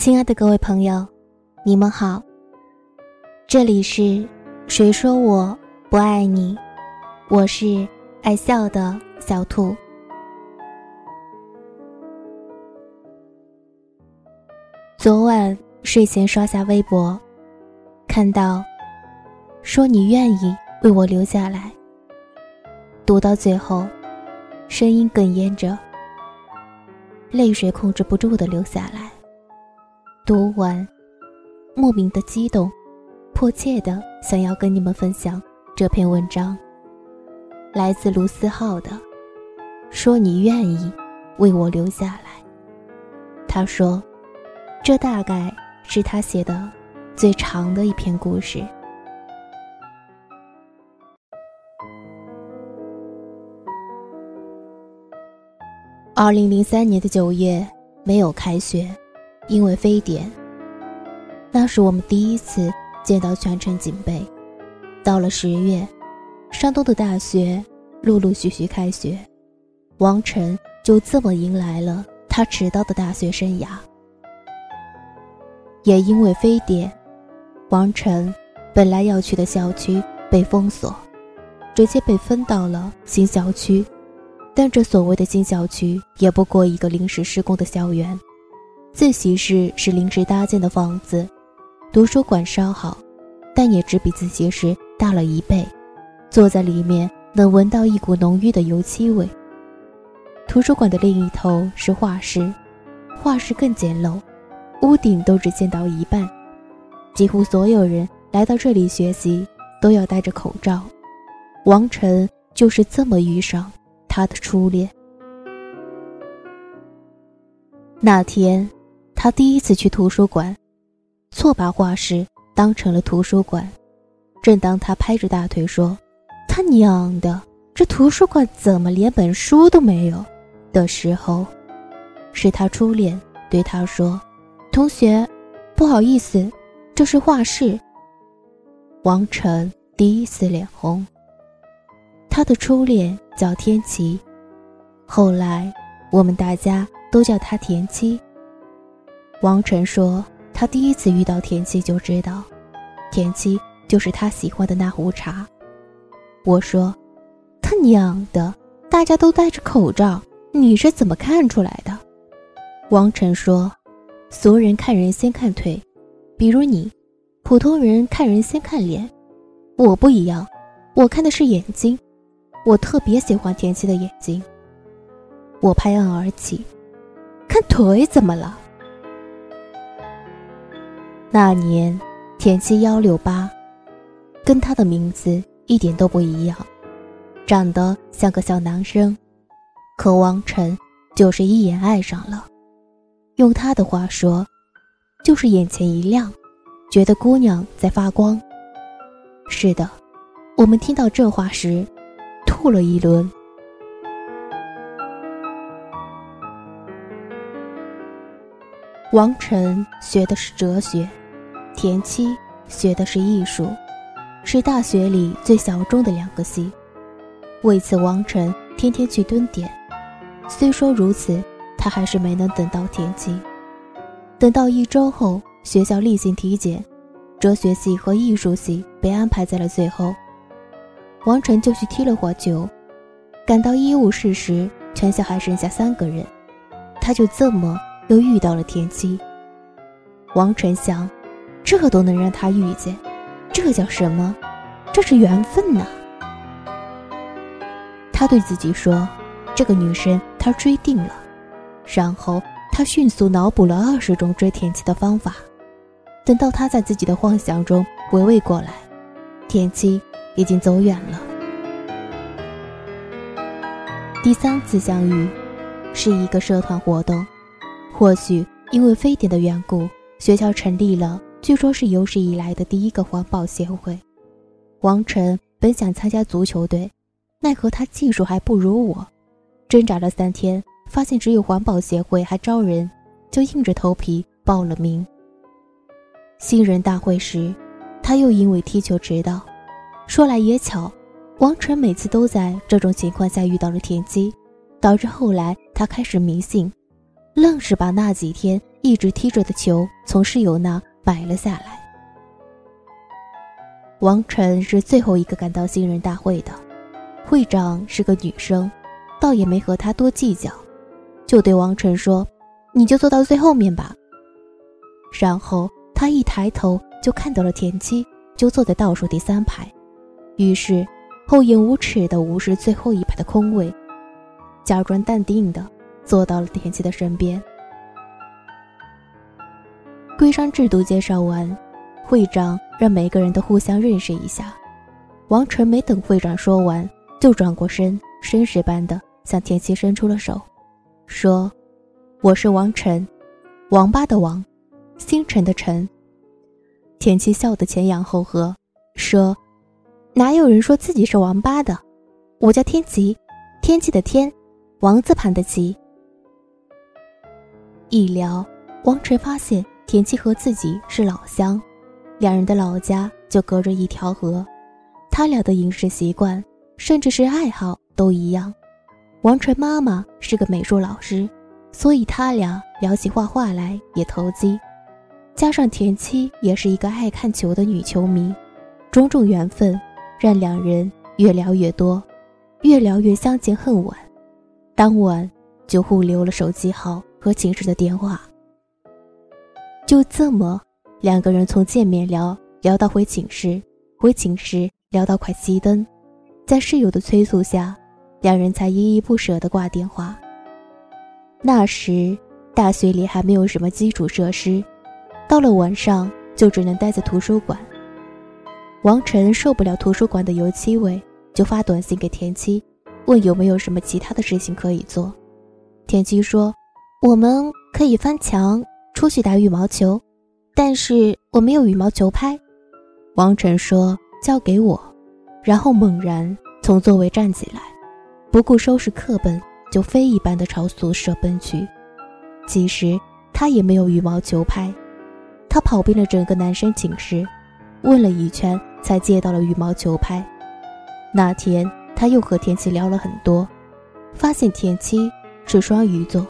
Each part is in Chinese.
亲爱的各位朋友，你们好。这里是谁说我不爱你？我是爱笑的小兔。昨晚睡前刷下微博，看到说你愿意为我留下来。读到最后，声音哽咽着，泪水控制不住的流下来。读完，莫名的激动，迫切的想要跟你们分享这篇文章。来自卢思浩的，说你愿意为我留下来。他说，这大概是他写的最长的一篇故事。二零零三年的九月，没有开学。因为非典，那是我们第一次见到全城警备。到了十月，山东的大学陆陆续续开学，王晨就这么迎来了他迟到的大学生涯。也因为非典，王晨本来要去的校区被封锁，直接被分到了新校区。但这所谓的新校区，也不过一个临时施工的校园。自习室是临时搭建的房子，图书馆稍好，但也只比自习室大了一倍。坐在里面能闻到一股浓郁的油漆味。图书馆的另一头是画室，画室更简陋，屋顶都只见到一半。几乎所有人来到这里学习都要戴着口罩。王晨就是这么遇上他的初恋。那天。他第一次去图书馆，错把画室当成了图书馆。正当他拍着大腿说：“他娘的，这图书馆怎么连本书都没有？”的时候，是他初恋对他说：“同学，不好意思，这是画室。”王晨第一次脸红。他的初恋叫天琪，后来我们大家都叫他田七。王晨说：“他第一次遇到田七就知道，田七就是他喜欢的那壶茶。”我说：“他娘的，大家都戴着口罩，你是怎么看出来的？”王晨说：“俗人看人先看腿，比如你，普通人看人先看脸，我不一样，我看的是眼睛，我特别喜欢田七的眼睛。”我拍案而起：“看腿怎么了？”那年，田七幺六八，跟他的名字一点都不一样，长得像个小男生，可王晨就是一眼爱上了。用他的话说，就是眼前一亮，觉得姑娘在发光。是的，我们听到这话时，吐了一轮。王晨学的是哲学。田七学的是艺术，是大学里最小众的两个系。为此，王晨天天去蹲点。虽说如此，他还是没能等到田七。等到一周后，学校例行体检，哲学系和艺术系被安排在了最后。王晨就去踢了会球。赶到医务室时，全校还剩下三个人，他就这么又遇到了田七。王晨想。这都能让他遇见，这叫什么？这是缘分呐！他对自己说：“这个女生他追定了。”然后他迅速脑补了二十种追田七的方法。等到他在自己的幻想中回味过来，田七已经走远了。第三次相遇，是一个社团活动。或许因为非典的缘故，学校成立了。据说是有史以来的第一个环保协会。王晨本想参加足球队，奈何他技术还不如我，挣扎了三天，发现只有环保协会还招人，就硬着头皮报了名。新人大会时，他又因为踢球迟到。说来也巧，王晨每次都在这种情况下遇到了田鸡，导致后来他开始迷信，愣是把那几天一直踢着的球从室友那摆了下来。王晨是最后一个赶到新人大会的，会长是个女生，倒也没和他多计较，就对王晨说：“你就坐到最后面吧。”然后他一抬头就看到了田七，就坐在倒数第三排，于是厚颜无耻的无视最后一排的空位，假装淡定的。坐到了田七的身边。规章制度介绍完，会长让每个人都互相认识一下。王晨没等会长说完，就转过身，绅士般的向田七伸出了手，说：“我是王晨，王八的王，星辰的辰。”田七笑得前仰后合，说：“哪有人说自己是王八的？我叫天琪，天气的天，王字旁的琪。”一聊，王晨发现田七和自己是老乡，两人的老家就隔着一条河，他俩的饮食习惯，甚至是爱好都一样。王晨妈妈是个美术老师，所以他俩聊起画画来也投机。加上田七也是一个爱看球的女球迷，种种缘分让两人越聊越多，越聊越相见恨晚。当晚就互留了手机号。和寝室的电话，就这么两个人从见面聊聊到回寝室，回寝室聊到快熄灯，在室友的催促下，两人才依依不舍地挂电话。那时大学里还没有什么基础设施，到了晚上就只能待在图书馆。王晨受不了图书馆的油漆味，就发短信给田七，问有没有什么其他的事情可以做。田七说。我们可以翻墙出去打羽毛球，但是我没有羽毛球拍。王晨说：“交给我。”然后猛然从座位站起来，不顾收拾课本，就飞一般的朝宿舍奔去。其实他也没有羽毛球拍，他跑遍了整个男生寝室，问了一圈才借到了羽毛球拍。那天他又和田七聊了很多，发现田七是双鱼座。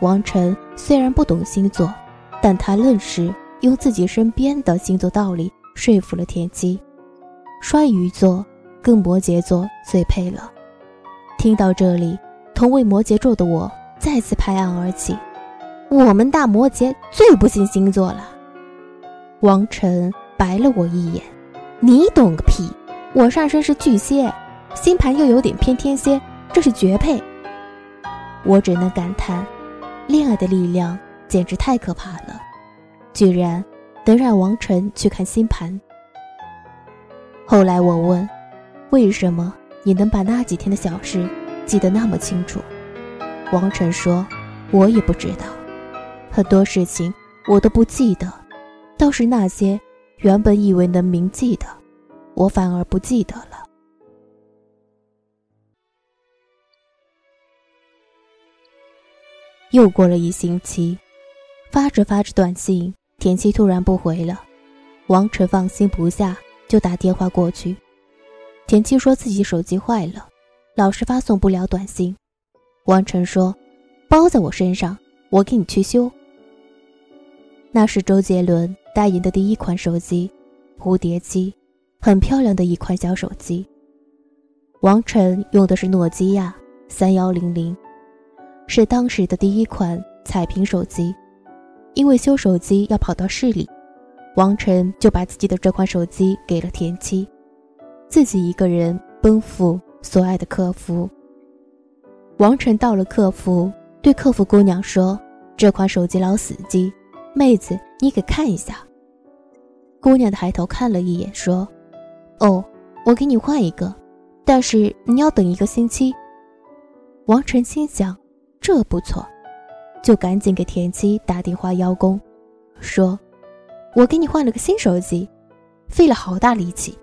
王晨虽然不懂星座，但他愣是用自己身边的星座道理说服了田七。双鱼座跟摩羯座最配了。听到这里，同为摩羯座的我再次拍案而起：“我们大摩羯最不信星座了。”王晨白了我一眼：“你懂个屁！我上身是巨蟹，星盘又有点偏天蝎，这是绝配。”我只能感叹。恋爱的力量简直太可怕了，居然能让王晨去看星盘。后来我问，为什么你能把那几天的小事记得那么清楚？王晨说，我也不知道，很多事情我都不记得，倒是那些原本以为能铭记的，我反而不记得了。又过了一星期，发着发着短信，田七突然不回了。王晨放心不下，就打电话过去。田七说自己手机坏了，老是发送不了短信。王晨说：“包在我身上，我给你去修。”那是周杰伦代言的第一款手机，蝴蝶机，很漂亮的一款小手机。王晨用的是诺基亚三幺零零。是当时的第一款彩屏手机，因为修手机要跑到市里，王晨就把自己的这款手机给了田七，自己一个人奔赴所爱的客服。王晨到了客服，对客服姑娘说：“这款手机老死机，妹子你给看一下。”姑娘抬头看了一眼，说：“哦，我给你换一个，但是你要等一个星期。”王晨心想。这不错，就赶紧给田七打电话邀功，说：“我给你换了个新手机，费了好大力气，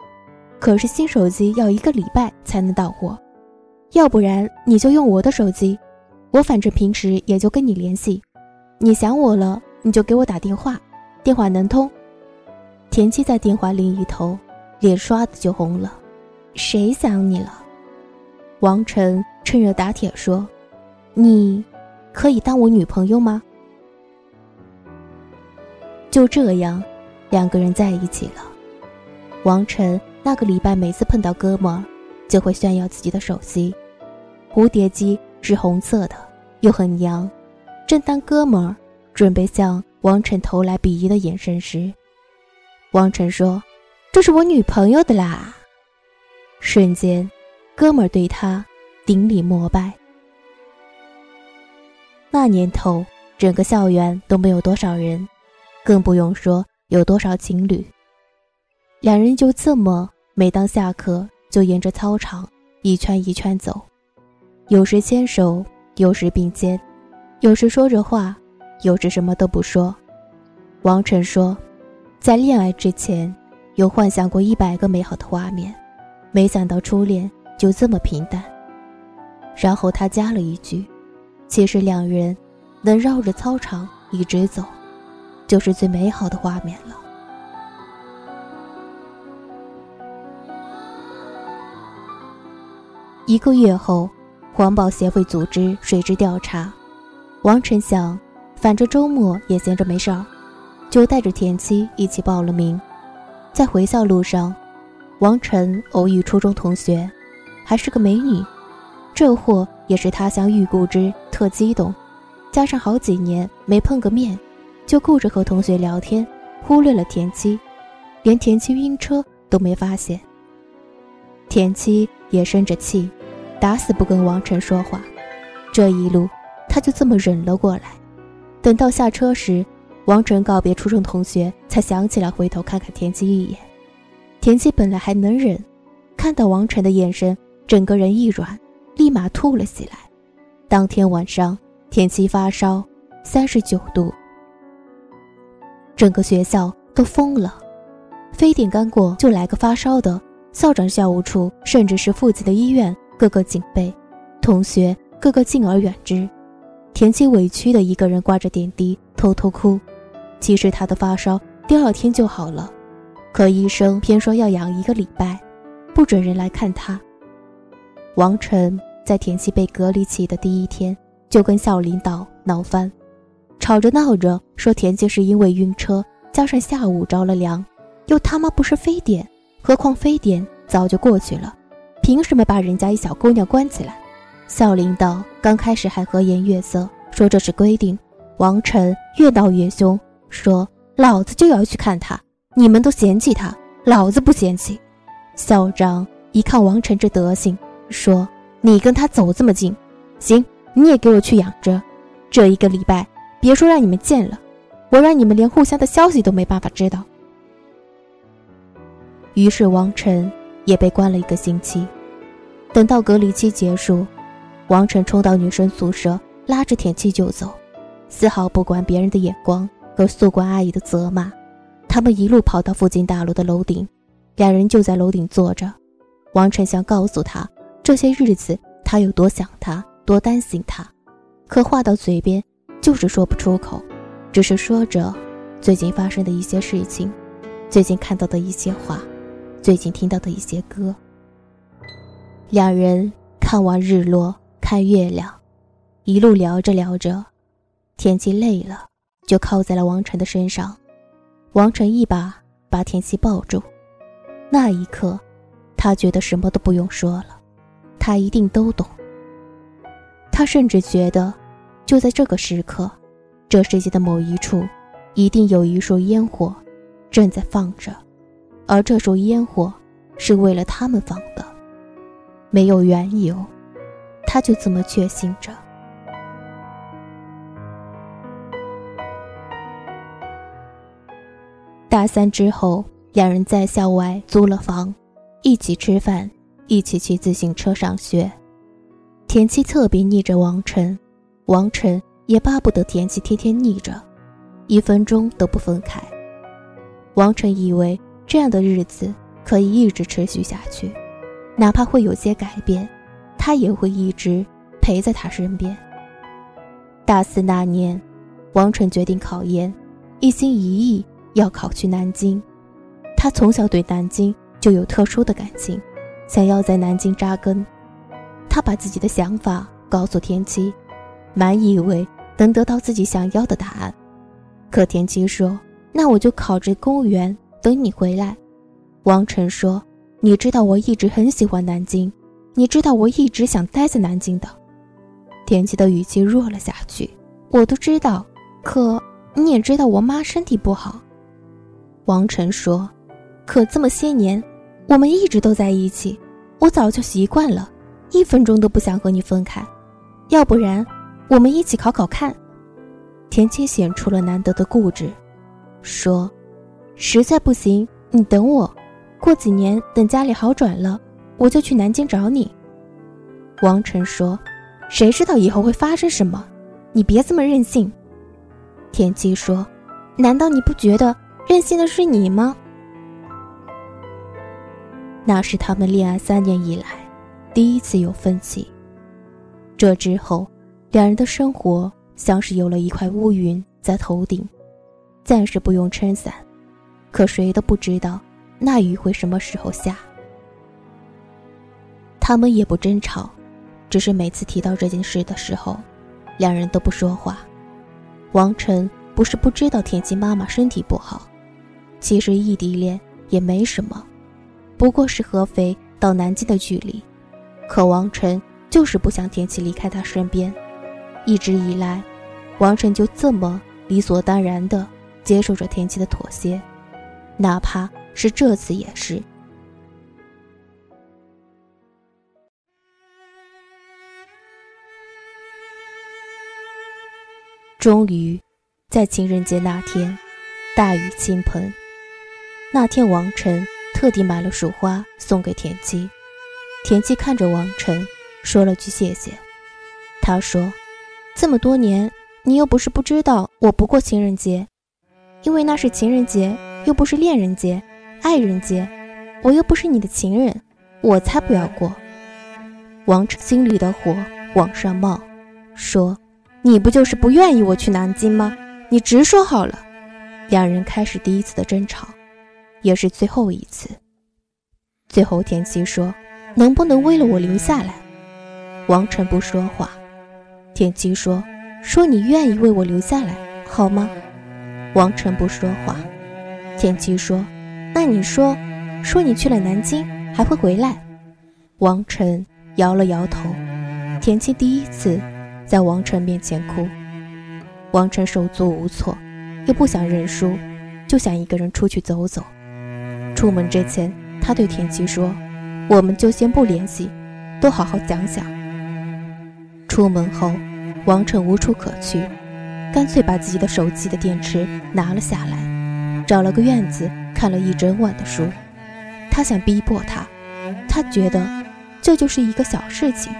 可是新手机要一个礼拜才能到货，要不然你就用我的手机，我反正平时也就跟你联系，你想我了你就给我打电话，电话能通。”田七在电话另一头，脸刷的就红了，谁想你了？王晨趁热打铁说。你，可以当我女朋友吗？”就这样，两个人在一起了。王晨那个礼拜每次碰到哥们儿，就会炫耀自己的手机，蝴蝶机是红色的，又很娘。正当哥们儿准备向王晨投来鄙夷的眼神时，王晨说：“这是我女朋友的啦。”瞬间，哥们儿对他顶礼膜拜。那年头，整个校园都没有多少人，更不用说有多少情侣。两人就这么，每当下课就沿着操场一圈一圈走，有时牵手，有时并肩，有时说着话，有时什么都不说。王晨说，在恋爱之前，有幻想过一百个美好的画面。没想到初恋就这么平淡。然后他加了一句：“其实两人能绕着操场一直走，就是最美好的画面了。”一个月后，环保协会组织水质调查。王晨想，反正周末也闲着没事儿，就带着田七一起报了名。在回校路上。王晨偶遇初中同学，还是个美女，这货也是他乡遇故知，特激动。加上好几年没碰个面，就顾着和同学聊天，忽略了田七，连田七晕车都没发现。田七也生着气，打死不跟王晨说话。这一路，他就这么忍了过来。等到下车时，王晨告别初中同学，才想起来回头看看田七一眼。田七本来还能忍，看到王晨的眼神，整个人一软，立马吐了起来。当天晚上，田七发烧，三十九度，整个学校都疯了。非典刚过就来个发烧的，校长、教务处，甚至是附近的医院，个个警备，同学个个敬而远之。田七委屈的一个人挂着点滴，偷偷哭。其实他的发烧第二天就好了。可医生偏说要养一个礼拜，不准人来看他。王晨在田七被隔离起的第一天，就跟校领导闹翻，吵着闹着说田七是因为晕车，加上下午着了凉，又他妈不是非典，何况非典早就过去了，凭什么把人家一小姑娘关起来？校领导刚开始还和颜悦色，说这是规定。王晨越闹越凶，说老子就要去看他。你们都嫌弃他，老子不嫌弃。校长一看王晨这德行，说：“你跟他走这么近，行，你也给我去养着。这一个礼拜，别说让你们见了，我让你们连互相的消息都没办法知道。”于是王晨也被关了一个星期。等到隔离期结束，王晨冲到女生宿舍，拉着田七就走，丝毫不管别人的眼光和宿管阿姨的责骂。他们一路跑到附近大楼的楼顶，两人就在楼顶坐着。王晨想告诉他，这些日子他有多想他，多担心他，可话到嘴边就是说不出口，只是说着最近发生的一些事情，最近看到的一些话，最近听到的一些歌。两人看完日落，看月亮，一路聊着聊着，天气累了，就靠在了王晨的身上。王晨一把把田七抱住，那一刻，他觉得什么都不用说了，他一定都懂。他甚至觉得，就在这个时刻，这世界的某一处，一定有一束烟火正在放着，而这束烟火是为了他们放的，没有缘由，他就这么确信着。大三之后，两人在校外租了房，一起吃饭，一起骑自行车上学。田七特别腻着王晨，王晨也巴不得田七天天腻着，一分钟都不分开。王晨以为这样的日子可以一直持续下去，哪怕会有些改变，他也会一直陪在他身边。大四那年，王晨决定考研，一心一意。要考去南京，他从小对南京就有特殊的感情，想要在南京扎根。他把自己的想法告诉田七，满以为能得到自己想要的答案。可田七说：“那我就考着公务员等你回来。”王晨说：“你知道我一直很喜欢南京，你知道我一直想待在南京的。”田七的语气弱了下去：“我都知道，可你也知道我妈身体不好。”王晨说：“可这么些年，我们一直都在一起，我早就习惯了，一分钟都不想和你分开。要不然，我们一起考考看。”田七显出了难得的固执，说：“实在不行，你等我。”过几年，等家里好转了，我就去南京找你。王晨说：“谁知道以后会发生什么？你别这么任性。”田七说：“难道你不觉得任性的是你吗？”那是他们恋爱三年以来第一次有分歧。这之后，两人的生活像是有了一块乌云在头顶，暂时不用撑伞，可谁都不知道。那雨会什么时候下？他们也不争吵，只是每次提到这件事的时候，两人都不说话。王晨不是不知道田七妈妈身体不好，其实异地恋也没什么，不过是合肥到南京的距离。可王晨就是不想田七离开他身边，一直以来，王晨就这么理所当然的接受着田七的妥协，哪怕。是这次也是。终于，在情人节那天，大雨倾盆。那天，王晨特地买了束花送给田七。田七看着王晨，说了句谢谢。他说：“这么多年，你又不是不知道我不过情人节，因为那是情人节，又不是恋人节。”爱人节，我又不是你的情人，我才不要过。王晨心里的火往上冒，说：“你不就是不愿意我去南京吗？你直说好了。”两人开始第一次的争吵，也是最后一次。最后，田七说：“能不能为了我留下来？”王晨不说话。田七说：“说你愿意为我留下来，好吗？”王晨不说话。田七说。那你说，说你去了南京还会回来？王晨摇了摇头。田七第一次在王晨面前哭，王晨手足无措，又不想认输，就想一个人出去走走。出门之前，他对田七说：“我们就先不联系，都好好讲讲。”出门后，王晨无处可去，干脆把自己的手机的电池拿了下来，找了个院子。看了一整晚的书，他想逼迫他，他觉得这就是一个小事情，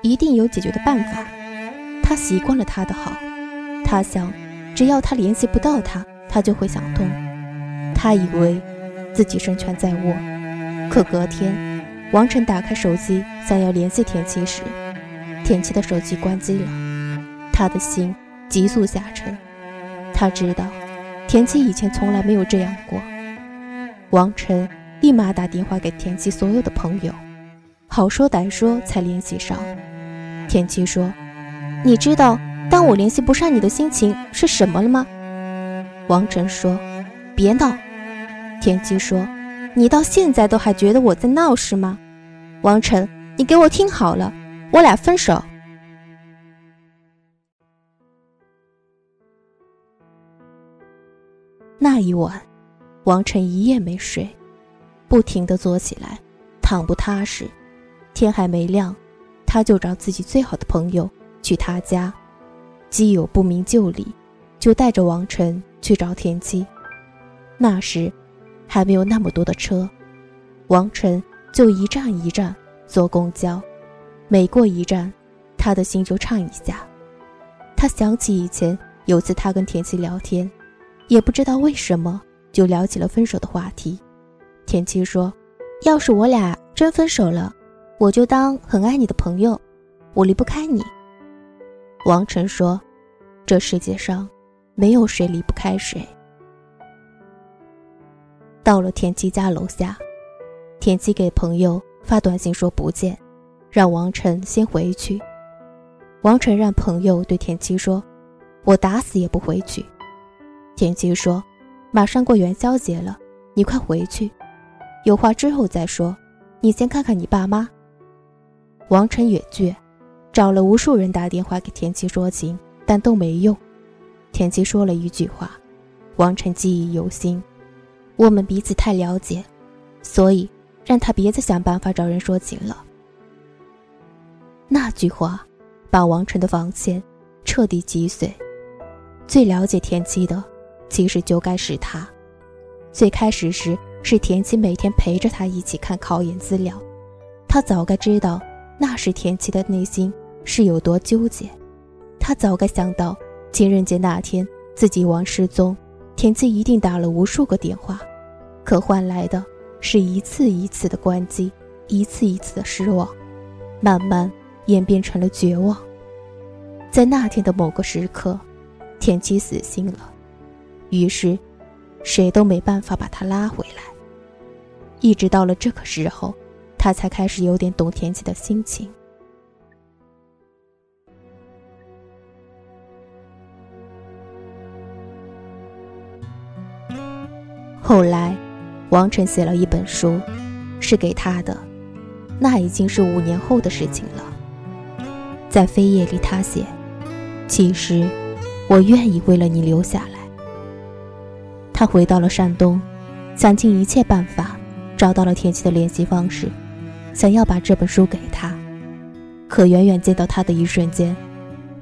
一定有解决的办法。他习惯了他的好，他想，只要他联系不到他，他就会想通。他以为自己胜券在握，可隔天，王晨打开手机想要联系田七时，田七的手机关机了，他的心急速下沉。他知道，田七以前从来没有这样过。王晨立马打电话给田七所有的朋友，好说歹说才联系上。田七说：“你知道当我联系不上你的心情是什么了吗？”王晨说：“别闹。”田七说：“你到现在都还觉得我在闹是吗？”王晨，你给我听好了，我俩分手。那一晚。王晨一夜没睡，不停的坐起来，躺不踏实。天还没亮，他就找自己最好的朋友去他家。基友不明就里，就带着王晨去找田七。那时还没有那么多的车，王晨就一站一站坐公交，每过一站，他的心就颤一下。他想起以前有次他跟田七聊天，也不知道为什么。就聊起了分手的话题，田七说：“要是我俩真分手了，我就当很爱你的朋友，我离不开你。”王晨说：“这世界上没有谁离不开谁。”到了田七家楼下，田七给朋友发短信说不见，让王晨先回去。王晨让朋友对田七说：“我打死也不回去。”田七说：“马上过元宵节了，你快回去，有话之后再说。你先看看你爸妈。”王晨也倔，找了无数人打电话给田七说情，但都没用。田七说了一句话，王晨记忆犹新：“我们彼此太了解，所以让他别再想办法找人说情了。”那句话。把王晨的防线彻底击碎。最了解田七的，其实就该是他。最开始时是田七每天陪着他一起看考研资料，他早该知道那时田七的内心是有多纠结。他早该想到情人节那天自己王失踪，田七一定打了无数个电话，可换来的是一次一次的关机，一次一次的失望，慢慢。演变成了绝望。在那天的某个时刻，田七死心了，于是，谁都没办法把他拉回来。一直到了这个时候，他才开始有点懂田七的心情。后来，王晨写了一本书，是给他的，那已经是五年后的事情了。在扉页里，他写：“其实，我愿意为了你留下来。”他回到了山东，想尽一切办法找到了田七的联系方式，想要把这本书给他。可远远见到他的一瞬间，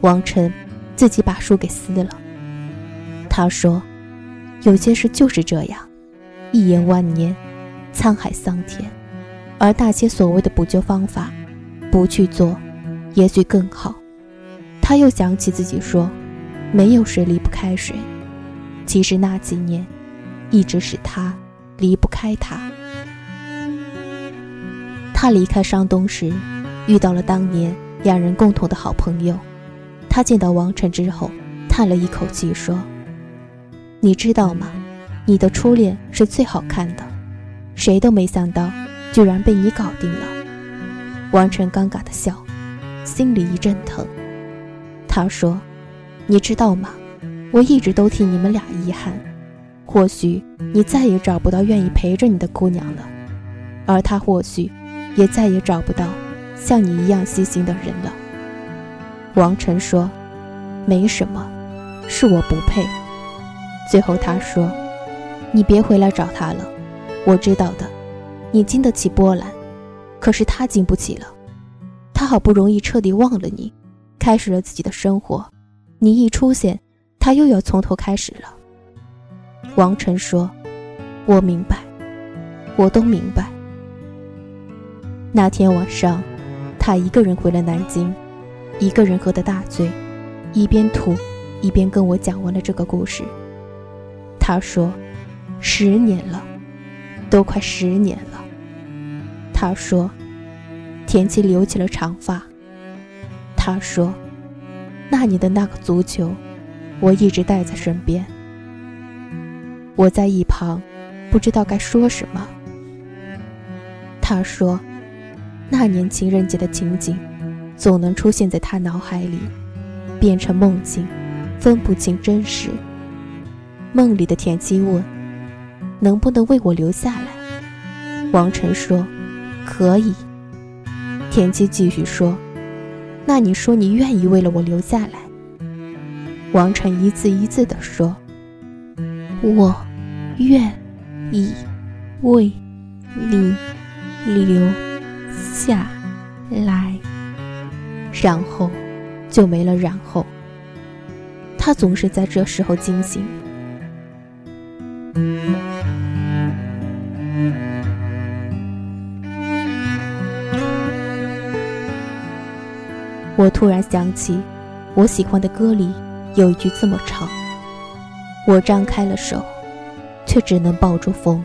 王晨自己把书给撕了。他说：“有些事就是这样，一眼万年，沧海桑田，而那些所谓的补救方法，不去做。”也许更好。他又想起自己说：“没有谁离不开谁。”其实那几年，一直是他离不开他。他离开山东时，遇到了当年两人共同的好朋友。他见到王晨之后，叹了一口气说：“你知道吗？你的初恋是最好看的，谁都没想到，居然被你搞定了。”王晨尴尬的笑。心里一阵疼，他说：“你知道吗？我一直都替你们俩遗憾。或许你再也找不到愿意陪着你的姑娘了，而他或许也再也找不到像你一样细心的人了。”王晨说：“没什么，是我不配。”最后他说：“你别回来找他了，我知道的，你经得起波澜，可是他经不起了。”他好不容易彻底忘了你，开始了自己的生活。你一出现，他又要从头开始了。王晨说：“我明白，我都明白。”那天晚上，他一个人回了南京，一个人喝得大醉，一边吐，一边跟我讲完了这个故事。他说：“十年了，都快十年了。”他说。田七留起了长发。他说：“那年的那个足球，我一直带在身边。”我在一旁，不知道该说什么。他说：“那年情人节的情景，总能出现在他脑海里，变成梦境，分不清真实。”梦里的田七问：“能不能为我留下来？”王晨说：“可以。”田七继续说：“那你说你愿意为了我留下来？”王晨一字一字地说：“我愿意为你留下来。”然后就没了然后。他总是在这时候惊醒。我突然想起，我喜欢的歌里有一句这么唱：“我张开了手，却只能抱住风。”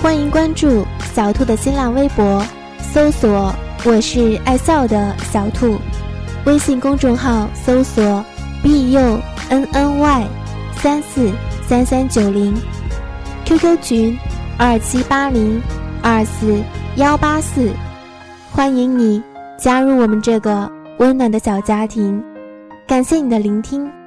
欢迎关注小兔的新浪微博，搜索。我是爱笑的小兔。微信公众号搜索 b u n n y 三四三三九零，QQ 群二七八零二四幺八四，欢迎你加入我们这个温暖的小家庭。感谢你的聆听。